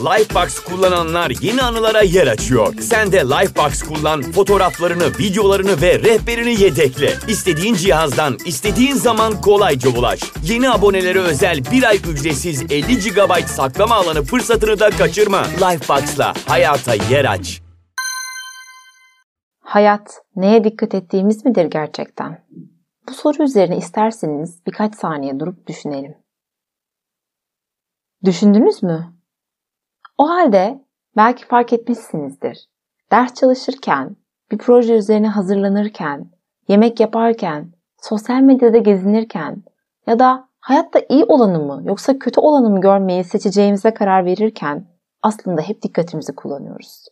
Lifebox kullananlar yeni anılara yer açıyor. Sen de Lifebox kullan, fotoğraflarını, videolarını ve rehberini yedekle. İstediğin cihazdan, istediğin zaman kolayca ulaş. Yeni abonelere özel bir ay ücretsiz 50 GB saklama alanı fırsatını da kaçırma. Lifebox'la hayata yer aç. Hayat neye dikkat ettiğimiz midir gerçekten? Bu soru üzerine isterseniz birkaç saniye durup düşünelim. Düşündünüz mü? O halde belki fark etmişsinizdir. Ders çalışırken, bir proje üzerine hazırlanırken, yemek yaparken, sosyal medyada gezinirken ya da hayatta iyi olanı mı yoksa kötü olanı mı görmeyi seçeceğimize karar verirken aslında hep dikkatimizi kullanıyoruz.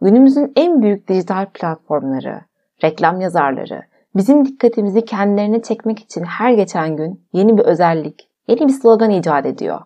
Günümüzün en büyük dijital platformları, reklam yazarları bizim dikkatimizi kendilerine çekmek için her geçen gün yeni bir özellik, yeni bir slogan icat ediyor.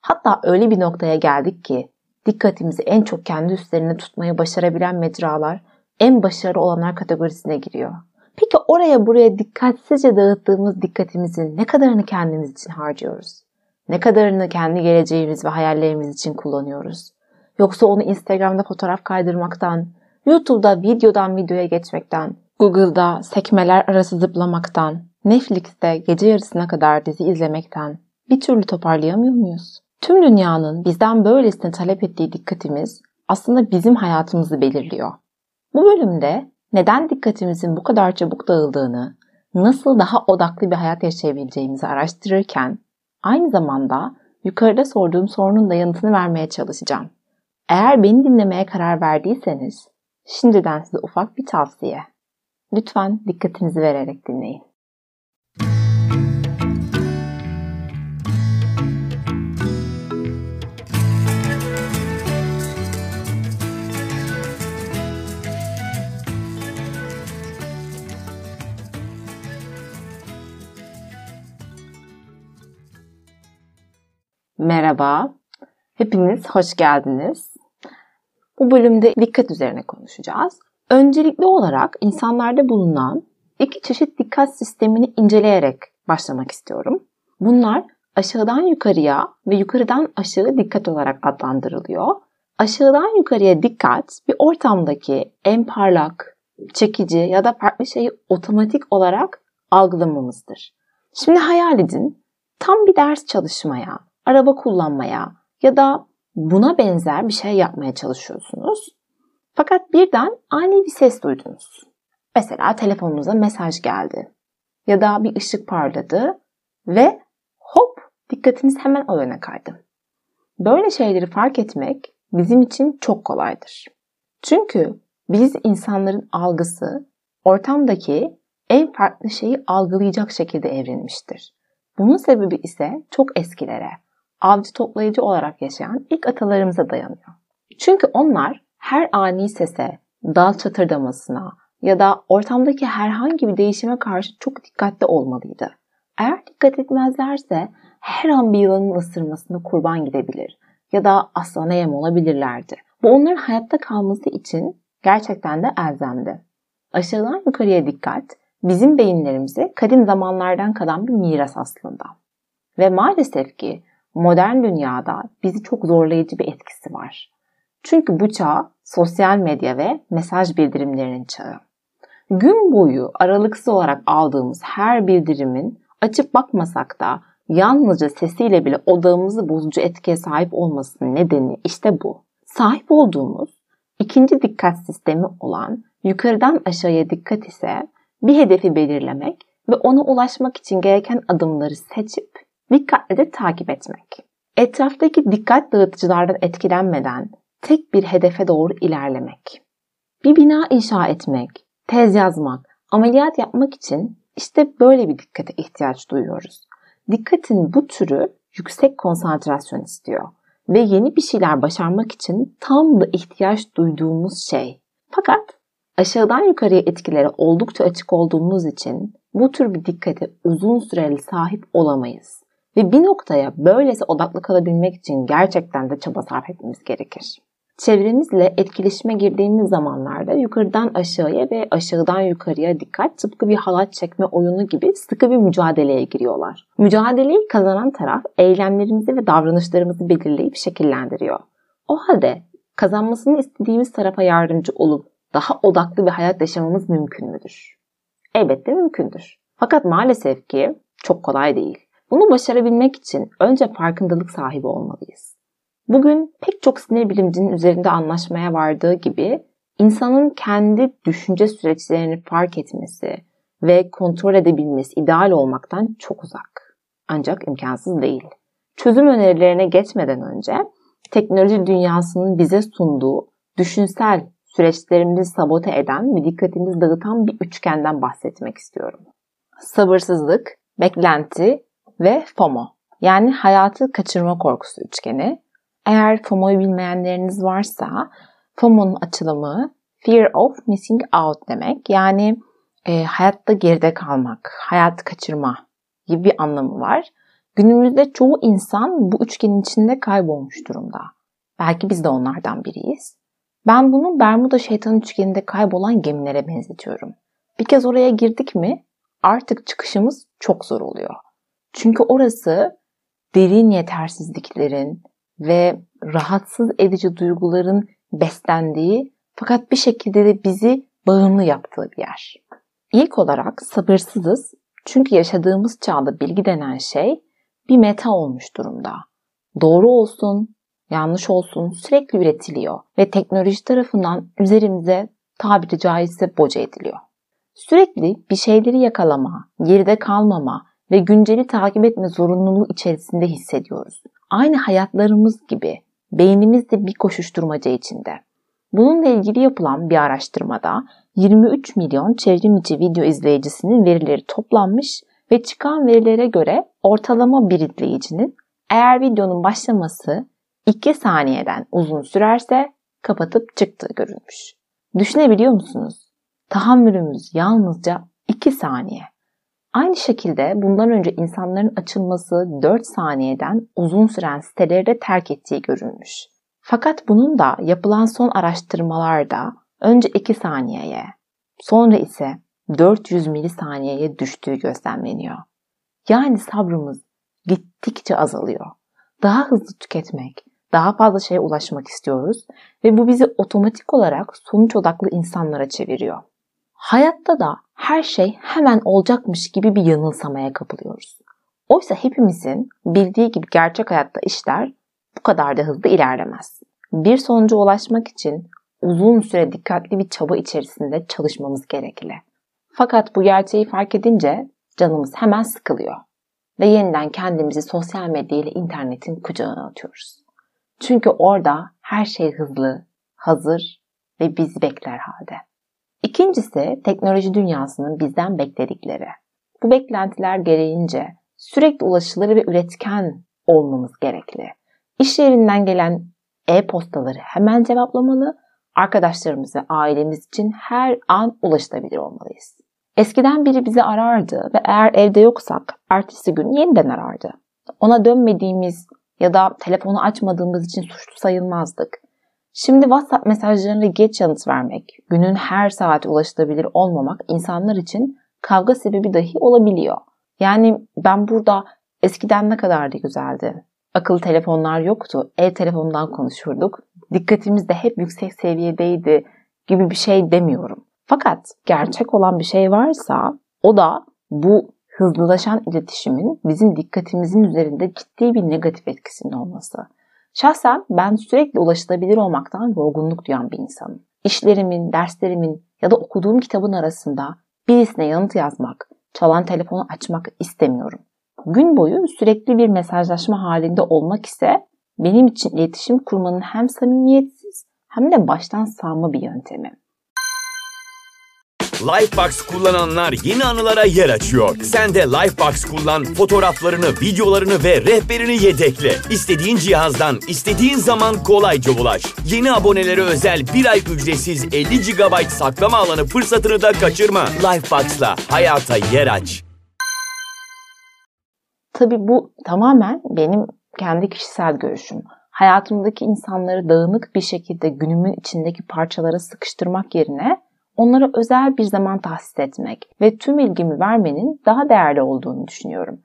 Hatta öyle bir noktaya geldik ki dikkatimizi en çok kendi üstlerine tutmayı başarabilen mecralar en başarılı olanlar kategorisine giriyor. Peki oraya buraya dikkatsizce dağıttığımız dikkatimizin ne kadarını kendimiz için harcıyoruz? Ne kadarını kendi geleceğimiz ve hayallerimiz için kullanıyoruz? Yoksa onu Instagram'da fotoğraf kaydırmaktan, YouTube'da videodan videoya geçmekten, Google'da sekmeler arası zıplamaktan, Netflix'te gece yarısına kadar dizi izlemekten bir türlü toparlayamıyor muyuz? Tüm dünyanın bizden böylesine talep ettiği dikkatimiz aslında bizim hayatımızı belirliyor. Bu bölümde neden dikkatimizin bu kadar çabuk dağıldığını, nasıl daha odaklı bir hayat yaşayabileceğimizi araştırırken aynı zamanda yukarıda sorduğum sorunun da yanıtını vermeye çalışacağım. Eğer beni dinlemeye karar verdiyseniz şimdiden size ufak bir tavsiye. Lütfen dikkatinizi vererek dinleyin. Merhaba, hepiniz hoş geldiniz. Bu bölümde dikkat üzerine konuşacağız. Öncelikli olarak insanlarda bulunan iki çeşit dikkat sistemini inceleyerek başlamak istiyorum. Bunlar aşağıdan yukarıya ve yukarıdan aşağı dikkat olarak adlandırılıyor. Aşağıdan yukarıya dikkat bir ortamdaki en parlak, çekici ya da farklı şeyi otomatik olarak algılamamızdır. Şimdi hayal edin tam bir ders çalışmaya, araba kullanmaya ya da buna benzer bir şey yapmaya çalışıyorsunuz. Fakat birden ani bir ses duydunuz. Mesela telefonunuza mesaj geldi ya da bir ışık parladı ve hop dikkatiniz hemen o yöne kaydı. Böyle şeyleri fark etmek bizim için çok kolaydır. Çünkü biz insanların algısı ortamdaki en farklı şeyi algılayacak şekilde evrilmiştir. Bunun sebebi ise çok eskilere, avcı toplayıcı olarak yaşayan ilk atalarımıza dayanıyor. Çünkü onlar her ani sese, dal çatırdamasına ya da ortamdaki herhangi bir değişime karşı çok dikkatli olmalıydı. Eğer dikkat etmezlerse her an bir yılanın ısırmasına kurban gidebilir ya da aslana yem olabilirlerdi. Bu onların hayatta kalması için gerçekten de elzemdi. Aşağıdan yukarıya dikkat bizim beyinlerimize kadim zamanlardan kalan bir miras aslında. Ve maalesef ki modern dünyada bizi çok zorlayıcı bir etkisi var. Çünkü bu çağ sosyal medya ve mesaj bildirimlerinin çağı. Gün boyu aralıksız olarak aldığımız her bildirimin açıp bakmasak da yalnızca sesiyle bile odağımızı bozucu etkiye sahip olmasının nedeni işte bu. Sahip olduğumuz ikinci dikkat sistemi olan yukarıdan aşağıya dikkat ise bir hedefi belirlemek ve ona ulaşmak için gereken adımları seçip dikkatlice takip etmek. Etraftaki dikkat dağıtıcılardan etkilenmeden tek bir hedefe doğru ilerlemek. Bir bina inşa etmek, tez yazmak, ameliyat yapmak için işte böyle bir dikkate ihtiyaç duyuyoruz. Dikkatin bu türü yüksek konsantrasyon istiyor ve yeni bir şeyler başarmak için tam da ihtiyaç duyduğumuz şey. Fakat aşağıdan yukarıya etkilere oldukça açık olduğumuz için bu tür bir dikkate uzun süreli sahip olamayız. Ve bir noktaya böylesi odaklı kalabilmek için gerçekten de çaba sarf etmemiz gerekir. Çevremizle etkileşime girdiğimiz zamanlarda yukarıdan aşağıya ve aşağıdan yukarıya dikkat tıpkı bir halat çekme oyunu gibi sıkı bir mücadeleye giriyorlar. Mücadeleyi kazanan taraf eylemlerimizi ve davranışlarımızı belirleyip şekillendiriyor. O halde kazanmasını istediğimiz tarafa yardımcı olup daha odaklı bir hayat yaşamamız mümkün müdür? Elbette mümkündür. Fakat maalesef ki çok kolay değil. Bunu başarabilmek için önce farkındalık sahibi olmalıyız. Bugün pek çok sinir bilimcinin üzerinde anlaşmaya vardığı gibi insanın kendi düşünce süreçlerini fark etmesi ve kontrol edebilmesi ideal olmaktan çok uzak. Ancak imkansız değil. Çözüm önerilerine geçmeden önce teknoloji dünyasının bize sunduğu düşünsel süreçlerimizi sabote eden ve dikkatimizi dağıtan bir üçgenden bahsetmek istiyorum. Sabırsızlık, beklenti ve FOMO yani hayatı kaçırma korkusu üçgeni. Eğer FOMO'yu bilmeyenleriniz varsa FOMO'nun açılımı Fear of Missing Out demek. Yani e, hayatta geride kalmak, hayatı kaçırma gibi bir anlamı var. Günümüzde çoğu insan bu üçgenin içinde kaybolmuş durumda. Belki biz de onlardan biriyiz. Ben bunu Bermuda şeytan üçgeninde kaybolan gemilere benzetiyorum. Bir kez oraya girdik mi artık çıkışımız çok zor oluyor. Çünkü orası derin yetersizliklerin ve rahatsız edici duyguların beslendiği fakat bir şekilde de bizi bağımlı yaptığı bir yer. İlk olarak sabırsızız çünkü yaşadığımız çağda bilgi denen şey bir meta olmuş durumda. Doğru olsun, yanlış olsun sürekli üretiliyor ve teknoloji tarafından üzerimize tabiri caizse boca ediliyor. Sürekli bir şeyleri yakalama, geride kalmama ve günceli takip etme zorunluluğu içerisinde hissediyoruz. Aynı hayatlarımız gibi beynimiz de bir koşuşturmaca içinde. Bununla ilgili yapılan bir araştırmada 23 milyon çevrim içi video izleyicisinin verileri toplanmış ve çıkan verilere göre ortalama bir izleyicinin eğer videonun başlaması 2 saniyeden uzun sürerse kapatıp çıktığı görülmüş. Düşünebiliyor musunuz? Tahammülümüz yalnızca 2 saniye. Aynı şekilde bundan önce insanların açılması 4 saniyeden uzun süren siteleri de terk ettiği görülmüş. Fakat bunun da yapılan son araştırmalarda önce 2 saniyeye, sonra ise 400 milisaniyeye düştüğü gözlemleniyor. Yani sabrımız gittikçe azalıyor. Daha hızlı tüketmek, daha fazla şeye ulaşmak istiyoruz ve bu bizi otomatik olarak sonuç odaklı insanlara çeviriyor. Hayatta da her şey hemen olacakmış gibi bir yanılsamaya kapılıyoruz. Oysa hepimizin bildiği gibi gerçek hayatta işler bu kadar da hızlı ilerlemez. Bir sonuca ulaşmak için uzun süre dikkatli bir çaba içerisinde çalışmamız gerekli. Fakat bu gerçeği fark edince canımız hemen sıkılıyor ve yeniden kendimizi sosyal medya ile internetin kucağına atıyoruz. Çünkü orada her şey hızlı, hazır ve bizi bekler halde. İkincisi teknoloji dünyasının bizden bekledikleri. Bu beklentiler gereğince sürekli ulaşılır ve üretken olmamız gerekli. İş yerinden gelen e-postaları hemen cevaplamalı, arkadaşlarımıza, ailemiz için her an ulaşılabilir olmalıyız. Eskiden biri bizi arardı ve eğer evde yoksak ertesi gün yeniden arardı. Ona dönmediğimiz ya da telefonu açmadığımız için suçlu sayılmazdık. Şimdi WhatsApp mesajlarına geç yanıt vermek, günün her saati ulaşılabilir olmamak insanlar için kavga sebebi dahi olabiliyor. Yani ben burada eskiden ne kadar da güzeldi. Akıllı telefonlar yoktu. E-telefondan konuşurduk. Dikkatimiz de hep yüksek seviyedeydi gibi bir şey demiyorum. Fakat gerçek olan bir şey varsa o da bu hızlılaşan iletişimin bizim dikkatimizin üzerinde ciddi bir negatif etkisinin olması. Şahsen ben sürekli ulaşılabilir olmaktan yorgunluk duyan bir insanım. İşlerimin, derslerimin ya da okuduğum kitabın arasında birisine yanıt yazmak, çalan telefonu açmak istemiyorum. Gün boyu sürekli bir mesajlaşma halinde olmak ise benim için iletişim kurmanın hem samimiyetsiz hem de baştan sağma bir yöntemi. Lifebox kullananlar yeni anılara yer açıyor. Sen de Lifebox kullan, fotoğraflarını, videolarını ve rehberini yedekle. İstediğin cihazdan, istediğin zaman kolayca ulaş. Yeni abonelere özel bir ay ücretsiz 50 GB saklama alanı fırsatını da kaçırma. Lifebox'la hayata yer aç. Tabii bu tamamen benim kendi kişisel görüşüm. Hayatımdaki insanları dağınık bir şekilde günümün içindeki parçalara sıkıştırmak yerine onlara özel bir zaman tahsis etmek ve tüm ilgimi vermenin daha değerli olduğunu düşünüyorum.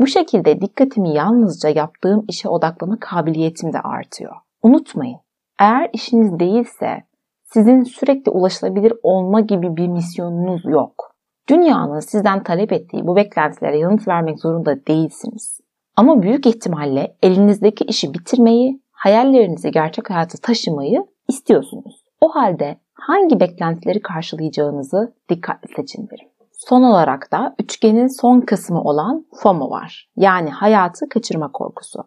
Bu şekilde dikkatimi yalnızca yaptığım işe odaklama kabiliyetim de artıyor. Unutmayın, eğer işiniz değilse sizin sürekli ulaşılabilir olma gibi bir misyonunuz yok. Dünyanın sizden talep ettiği bu beklentilere yanıt vermek zorunda değilsiniz. Ama büyük ihtimalle elinizdeki işi bitirmeyi, hayallerinizi gerçek hayata taşımayı istiyorsunuz. O halde hangi beklentileri karşılayacağınızı dikkatli seçin derim. Son olarak da üçgenin son kısmı olan FOMO var. Yani hayatı kaçırma korkusu.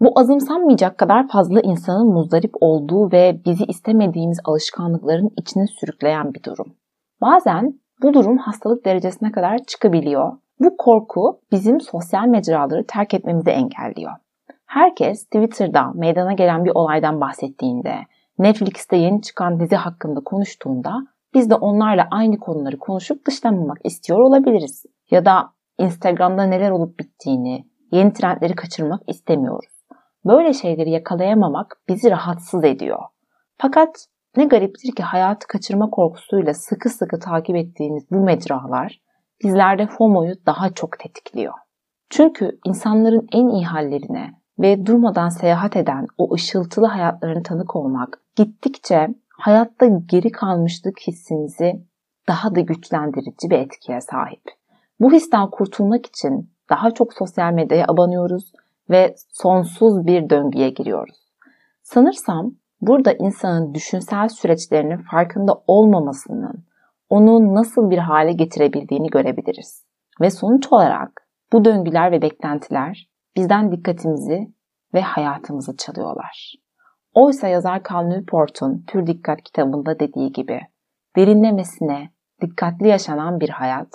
Bu azımsanmayacak kadar fazla insanın muzdarip olduğu ve bizi istemediğimiz alışkanlıkların içine sürükleyen bir durum. Bazen bu durum hastalık derecesine kadar çıkabiliyor. Bu korku bizim sosyal mecraları terk etmemizi engelliyor. Herkes Twitter'da meydana gelen bir olaydan bahsettiğinde, Netflix'te yeni çıkan dizi hakkında konuştuğunda biz de onlarla aynı konuları konuşup dışlanmamak istiyor olabiliriz. Ya da Instagram'da neler olup bittiğini, yeni trendleri kaçırmak istemiyoruz. Böyle şeyleri yakalayamamak bizi rahatsız ediyor. Fakat ne gariptir ki hayatı kaçırma korkusuyla sıkı sıkı takip ettiğimiz bu mecralar bizlerde FOMO'yu daha çok tetikliyor. Çünkü insanların en iyi hallerine ve durmadan seyahat eden o ışıltılı hayatlarına tanık olmak gittikçe hayatta geri kalmışlık hissimizi daha da güçlendirici bir etkiye sahip. Bu histen kurtulmak için daha çok sosyal medyaya abanıyoruz ve sonsuz bir döngüye giriyoruz. Sanırsam burada insanın düşünsel süreçlerinin farkında olmamasının onu nasıl bir hale getirebildiğini görebiliriz. Ve sonuç olarak bu döngüler ve beklentiler bizden dikkatimizi ve hayatımızı çalıyorlar. Oysa yazar Cal Newport'un Pür Dikkat kitabında dediği gibi derinlemesine dikkatli yaşanan bir hayat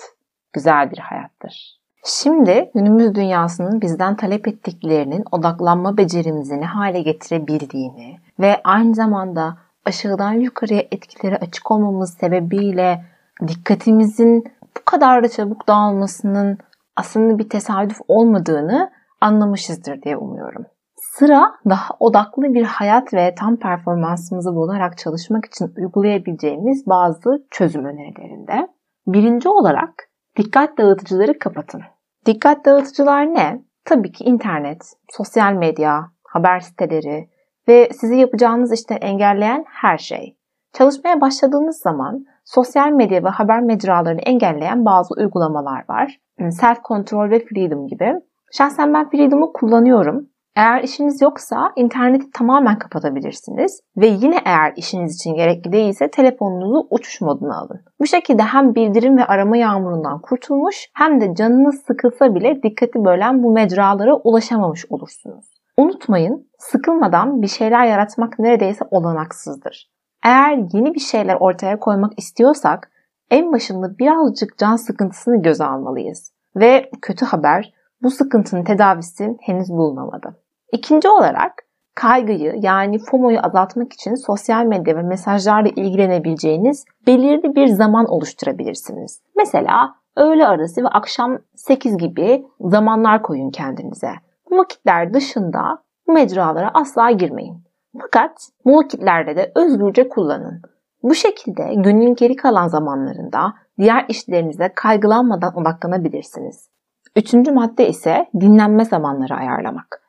güzel bir hayattır. Şimdi günümüz dünyasının bizden talep ettiklerinin odaklanma becerimizi ne hale getirebildiğini ve aynı zamanda aşağıdan yukarıya etkileri açık olmamız sebebiyle dikkatimizin bu kadar da çabuk dağılmasının aslında bir tesadüf olmadığını anlamışızdır diye umuyorum. Sıra daha odaklı bir hayat ve tam performansımızı bularak çalışmak için uygulayabileceğimiz bazı çözüm önerilerinde. Birinci olarak dikkat dağıtıcıları kapatın. Dikkat dağıtıcılar ne? Tabii ki internet, sosyal medya, haber siteleri ve sizi yapacağınız işten engelleyen her şey. Çalışmaya başladığınız zaman sosyal medya ve haber mecralarını engelleyen bazı uygulamalar var. Self Control ve Freedom gibi. Şahsen ben Freedom'u kullanıyorum. Eğer işiniz yoksa interneti tamamen kapatabilirsiniz ve yine eğer işiniz için gerekli değilse telefonunuzu uçuş moduna alın. Bu şekilde hem bildirim ve arama yağmurundan kurtulmuş hem de canınız sıkılsa bile dikkati bölen bu mecralara ulaşamamış olursunuz. Unutmayın, sıkılmadan bir şeyler yaratmak neredeyse olanaksızdır. Eğer yeni bir şeyler ortaya koymak istiyorsak en başında birazcık can sıkıntısını göze almalıyız. Ve kötü haber bu sıkıntının tedavisi henüz bulunamadı. İkinci olarak kaygıyı yani FOMO'yu azaltmak için sosyal medya ve mesajlarla ilgilenebileceğiniz belirli bir zaman oluşturabilirsiniz. Mesela öğle arası ve akşam 8 gibi zamanlar koyun kendinize. Bu vakitler dışında bu mecralara asla girmeyin. Fakat bu vakitlerde de özgürce kullanın. Bu şekilde günün geri kalan zamanlarında diğer işlerinize kaygılanmadan odaklanabilirsiniz. Üçüncü madde ise dinlenme zamanları ayarlamak.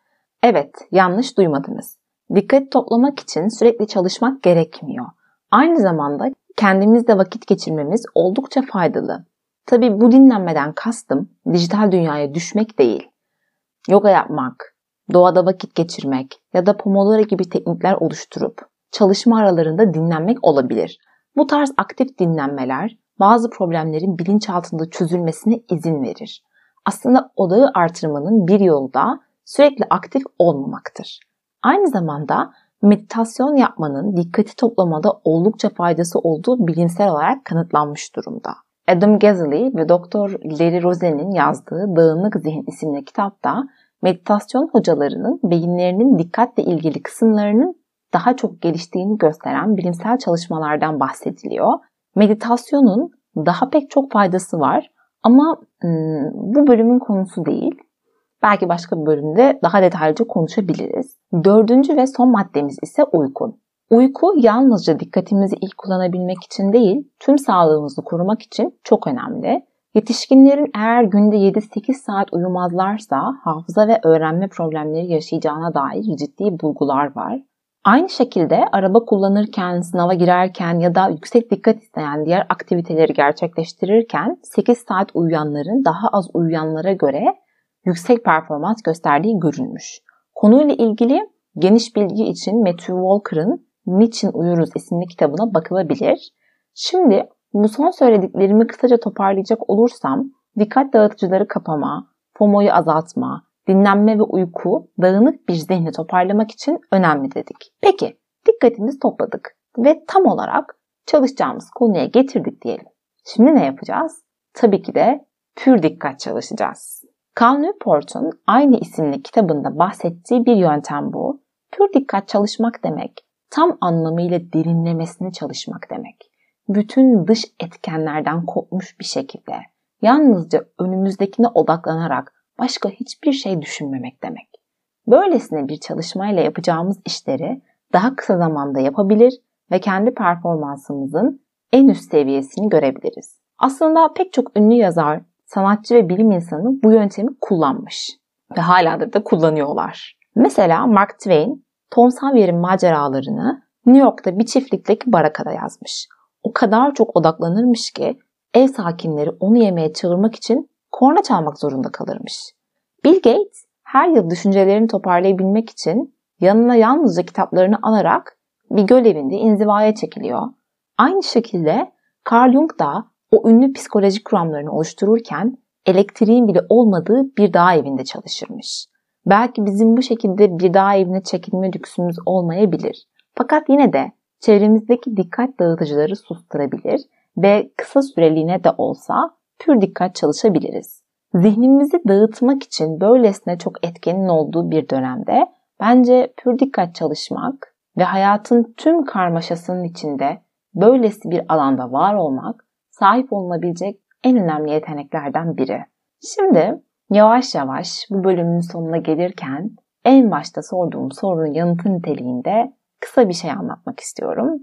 Evet, yanlış duymadınız. Dikkat toplamak için sürekli çalışmak gerekmiyor. Aynı zamanda kendimizle vakit geçirmemiz oldukça faydalı. Tabi bu dinlenmeden kastım dijital dünyaya düşmek değil. Yoga yapmak, doğada vakit geçirmek ya da pomodoro gibi teknikler oluşturup çalışma aralarında dinlenmek olabilir. Bu tarz aktif dinlenmeler bazı problemlerin bilinçaltında çözülmesine izin verir. Aslında odağı artırmanın bir yolu da sürekli aktif olmamaktır. Aynı zamanda meditasyon yapmanın dikkati toplamada oldukça faydası olduğu bilimsel olarak kanıtlanmış durumda. Adam Gazzaley ve Dr. Larry Rosen'in yazdığı Dağınık Zihin isimli kitapta meditasyon hocalarının beyinlerinin dikkatle ilgili kısımlarının daha çok geliştiğini gösteren bilimsel çalışmalardan bahsediliyor. Meditasyonun daha pek çok faydası var ama bu bölümün konusu değil. Belki başka bir bölümde daha detaylıca konuşabiliriz. Dördüncü ve son maddemiz ise uyku. Uyku yalnızca dikkatimizi ilk kullanabilmek için değil, tüm sağlığımızı korumak için çok önemli. Yetişkinlerin eğer günde 7-8 saat uyumazlarsa hafıza ve öğrenme problemleri yaşayacağına dair ciddi bulgular var. Aynı şekilde araba kullanırken, sınava girerken ya da yüksek dikkat isteyen diğer aktiviteleri gerçekleştirirken 8 saat uyuyanların daha az uyuyanlara göre yüksek performans gösterdiği görülmüş. Konuyla ilgili geniş bilgi için Matthew Walker'ın Niçin Uyuruz isimli kitabına bakılabilir. Şimdi bu son söylediklerimi kısaca toparlayacak olursam dikkat dağıtıcıları kapama, FOMO'yu azaltma, dinlenme ve uyku dağınık bir zihni toparlamak için önemli dedik. Peki dikkatimizi topladık ve tam olarak çalışacağımız konuya getirdik diyelim. Şimdi ne yapacağız? Tabii ki de pür dikkat çalışacağız. Cal Newport'un aynı isimli kitabında bahsettiği bir yöntem bu. Pür dikkat çalışmak demek, tam anlamıyla derinlemesine çalışmak demek. Bütün dış etkenlerden kopmuş bir şekilde, yalnızca önümüzdekine odaklanarak başka hiçbir şey düşünmemek demek. Böylesine bir çalışmayla yapacağımız işleri daha kısa zamanda yapabilir ve kendi performansımızın en üst seviyesini görebiliriz. Aslında pek çok ünlü yazar, sanatçı ve bilim insanı bu yöntemi kullanmış ve hala da kullanıyorlar. Mesela Mark Twain, Tom Sawyer'in maceralarını New York'ta bir çiftlikteki barakada yazmış. O kadar çok odaklanırmış ki ev sakinleri onu yemeğe çağırmak için korna çalmak zorunda kalırmış. Bill Gates her yıl düşüncelerini toparlayabilmek için yanına yalnızca kitaplarını alarak bir göl evinde inzivaya çekiliyor. Aynı şekilde Carl Jung da o ünlü psikolojik kuramlarını oluştururken elektriğin bile olmadığı bir dağ evinde çalışırmış. Belki bizim bu şekilde bir dağ evine çekilme lüksümüz olmayabilir. Fakat yine de çevremizdeki dikkat dağıtıcıları susturabilir ve kısa süreliğine de olsa pür dikkat çalışabiliriz. Zihnimizi dağıtmak için böylesine çok etkenin olduğu bir dönemde bence pür dikkat çalışmak ve hayatın tüm karmaşasının içinde böylesi bir alanda var olmak sahip olunabilecek en önemli yeteneklerden biri. Şimdi yavaş yavaş bu bölümün sonuna gelirken en başta sorduğum sorunun yanıtı niteliğinde kısa bir şey anlatmak istiyorum.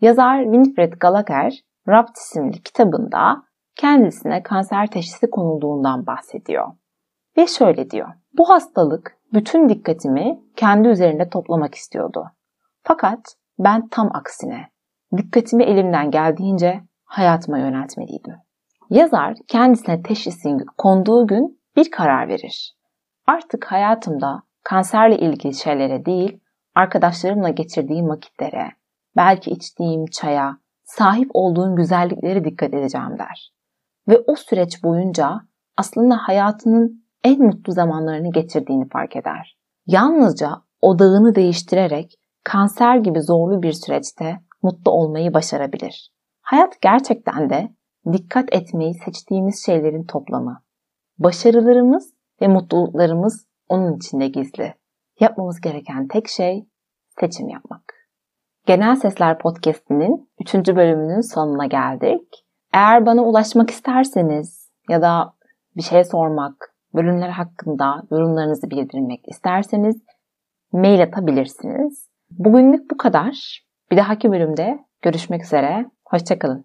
Yazar Winfred Gallagher, Rapt isimli kitabında kendisine kanser teşhisi konulduğundan bahsediyor. Ve şöyle diyor. Bu hastalık bütün dikkatimi kendi üzerinde toplamak istiyordu. Fakat ben tam aksine dikkatimi elimden geldiğince hayatıma yöneltmeliydim. Yazar kendisine teşhisin konduğu gün bir karar verir. Artık hayatımda kanserle ilgili şeylere değil, arkadaşlarımla geçirdiğim vakitlere, belki içtiğim çaya, sahip olduğum güzelliklere dikkat edeceğim der. Ve o süreç boyunca aslında hayatının en mutlu zamanlarını geçirdiğini fark eder. Yalnızca odağını değiştirerek kanser gibi zorlu bir süreçte mutlu olmayı başarabilir. Hayat gerçekten de dikkat etmeyi seçtiğimiz şeylerin toplamı. Başarılarımız ve mutluluklarımız onun içinde gizli. Yapmamız gereken tek şey seçim yapmak. Genel Sesler Podcast'inin 3. bölümünün sonuna geldik. Eğer bana ulaşmak isterseniz ya da bir şey sormak, bölümler hakkında yorumlarınızı bildirmek isterseniz mail atabilirsiniz. Bugünlük bu kadar. Bir dahaki bölümde görüşmek üzere. Hoşçakalın.